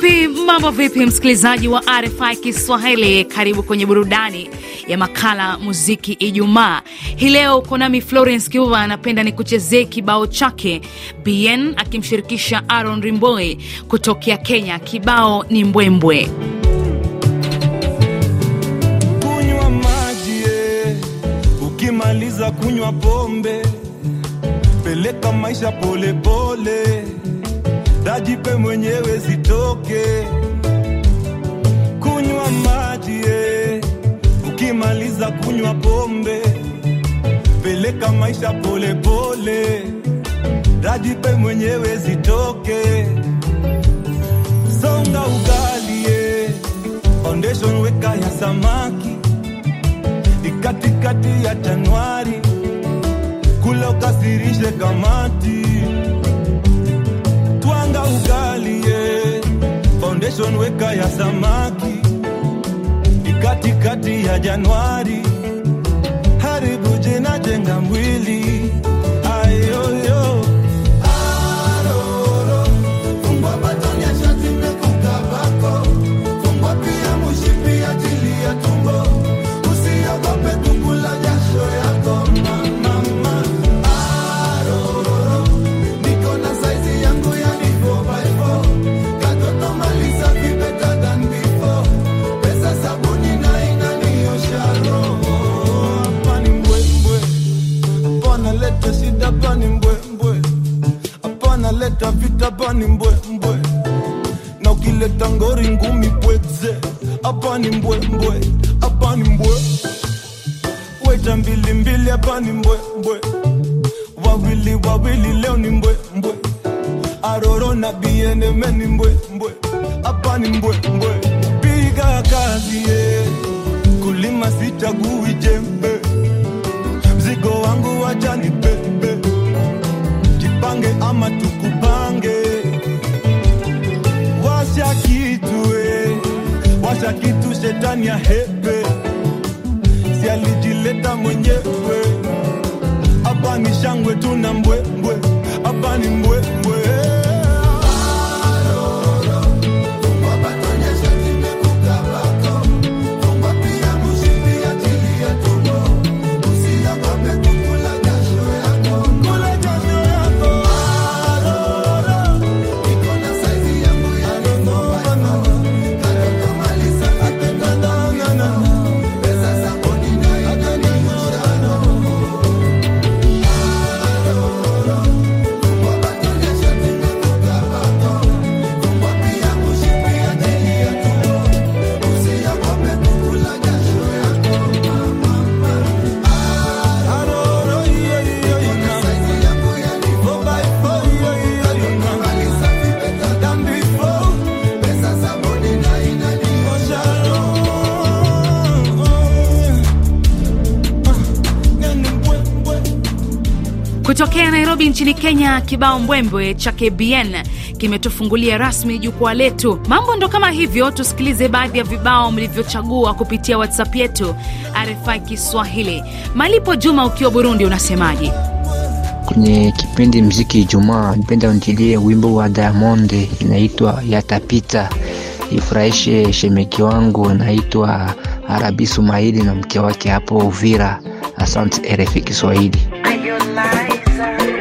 Vipi, mambo vipi, msikilizaji wa RFI Kiswahili, karibu kwenye burudani ya makala muziki Ijumaa. Hii leo uko nami Florence Kiuva, anapenda ni kuchezee kibao chake Bien akimshirikisha Aaron Rimboi kutokea Kenya. Kibao ni mbwembwe. Kunywa maji eh, ukimaliza kunywa pombe, peleka maisha polepole, dajipe mwenyewe zitoke. Kunywa maji ukimaliza kunywa pombe, peleka maisha polepole, ajipe mwenyewe zitoke. Songa ugali foundation weka ya samaki katikati ya Januari, kula ukasirishe kamati. Ugali ye, foundation weka ya samaki. Ni katikati ya Januari, hapa ni mbwembwe na ukileta ngori ngumi pweze hapa ni mbwembwe hapa ni mbwe. Weta mbili mbili hapa ni mbwembwe wawili wawili leo ni mbwembwe aroro na bieneme ni mbwembwe hapa ni mbwembwe piga hepe si alijileta mwenyewe. Hapa ni shangwe tuna mbwembwe hapa ni mbwembwe Kutokea Nairobi nchini Kenya, kibao mbwembwe cha KBN kimetufungulia rasmi jukwaa letu. Mambo ndo kama hivyo, tusikilize baadhi ya vibao mlivyochagua kupitia WhatsApp yetu RFI Kiswahili. Malipo Juma, ukiwa Burundi, unasemaje? Kwenye kipindi mziki Ijumaa, nipenda untilie wimbo wa Diamond inaitwa Yatapita, ifurahishe shemeki wangu anaitwa Arabi Sumaili na mke wake hapo Uvira. Asante RFI Kiswahili. fire.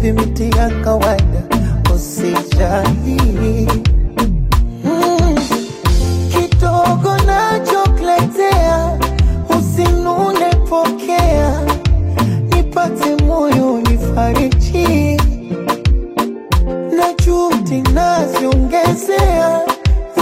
baby, miti ya kawaida, usijali. Hmm, kidogo nachokuletea usinune, pokea, nipate moyo nifariji, na juhudi naziongezea,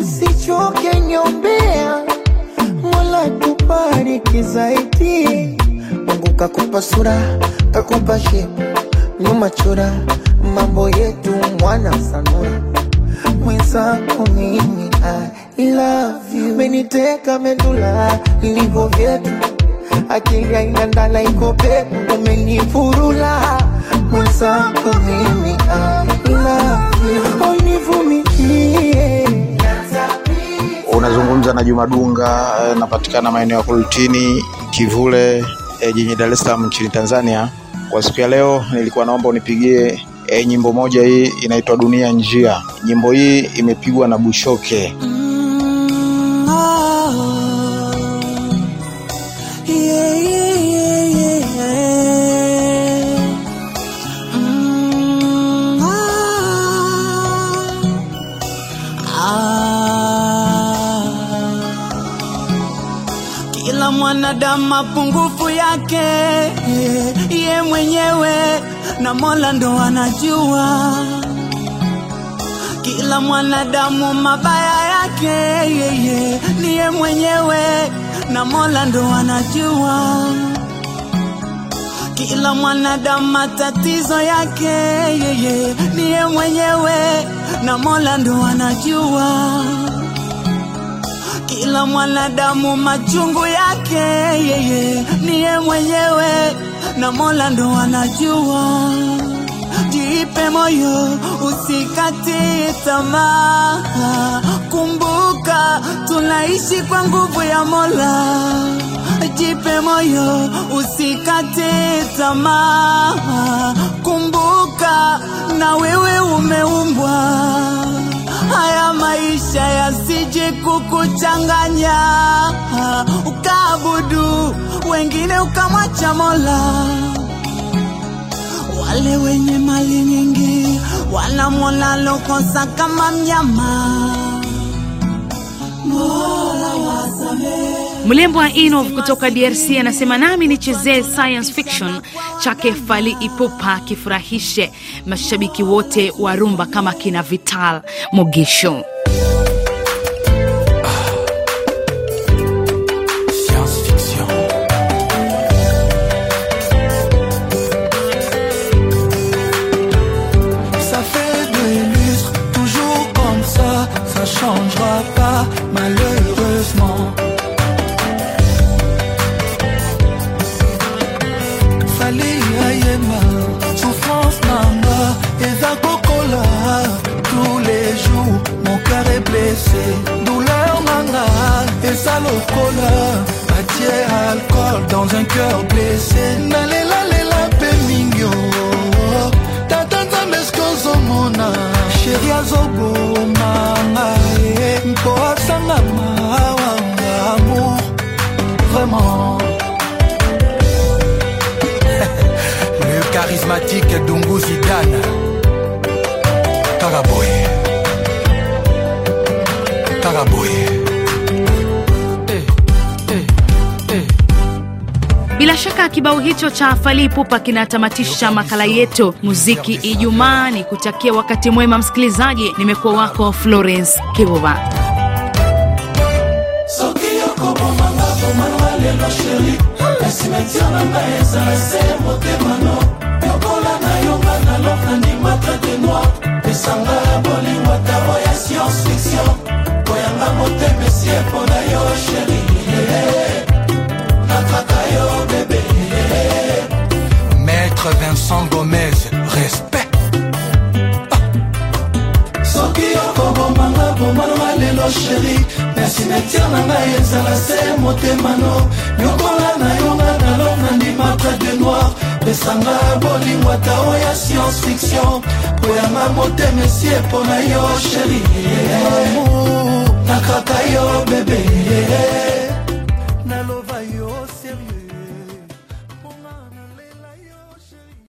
usichoke nyombea, Mola zaidi. Mungu kakupa sura, kakupa shepu nyuma chora mambo yetu mwana sanura mwenzako mimi I love you. Meniteka medula ilivyo vyetu. Akili aina ndala iko pepo umenifurula. Mwenzako mimi I Unazungumza na Juma Dunga, eh, napatikana maeneo ya Kultini Kivule, eh, jijini Dar es nchini Tanzania. Kwa siku ya leo nilikuwa naomba unipigie e, nyimbo moja hii inaitwa Dunia Njia. Nyimbo hii imepigwa na Bushoke. Kila mwanadamu mapungufu yake ye mwenyewe na Mola ndo anajua. Kila mwanadamu mabaya yake yeye ni ye mwenyewe na Mola ndo anajua. Kila mwanadamu matatizo yake yeye ni ye mwenyewe na Mola ndo anajua kila mwanadamu machungu yake yeye niye mwenyewe na Mola ndo anajua. Jipe moyo, usikati tamaa, kumbuka tunaishi kwa nguvu ya Mola. Jipe moyo, usikati tamaa, kumbuka na wewe umeumbwa haya maisha yasije kukuchanganya, ukaabudu wengine ukamwacha Mola. Wale wenye mali nyingi wanamwona lokosa kama mnyama. Mlembo wa Inov kutoka DRC anasema nami nichezee science fiction chake Fally Ipupa kifurahishe mashabiki wote wa rumba kama kina Vital Mugisho. Malheureusement. Fali ayema, souffrance nanga, eza kokola, tous les jours, mon cœur est blessé, douleur nanga, eza lokola, Adieu alcool dans un cœur blessé, charismatique Dungu Zidane Karaboy Karaboy Eh, eh, eh. Bila shaka kibao hicho cha Fally Ipupa kinatamatisha makala yetu muziki Ijumaa. Ni kutakia wakati mwema msikilizaji. Nimekuwa wako Florence Kibuba. Yonga na lok na ndimatra de noir esanga bolingo science fiction koyanga yo sheri nakaka yo bebe Maître Vincent Gomez, respect. soki okobomanga bomanga lelo sheri merci metiare na ngai ezala se motemano nyokola noir pesanga bolingo ata oya science fiction. Koyanga motema esie mpo na yo sheri nakaka yo bebe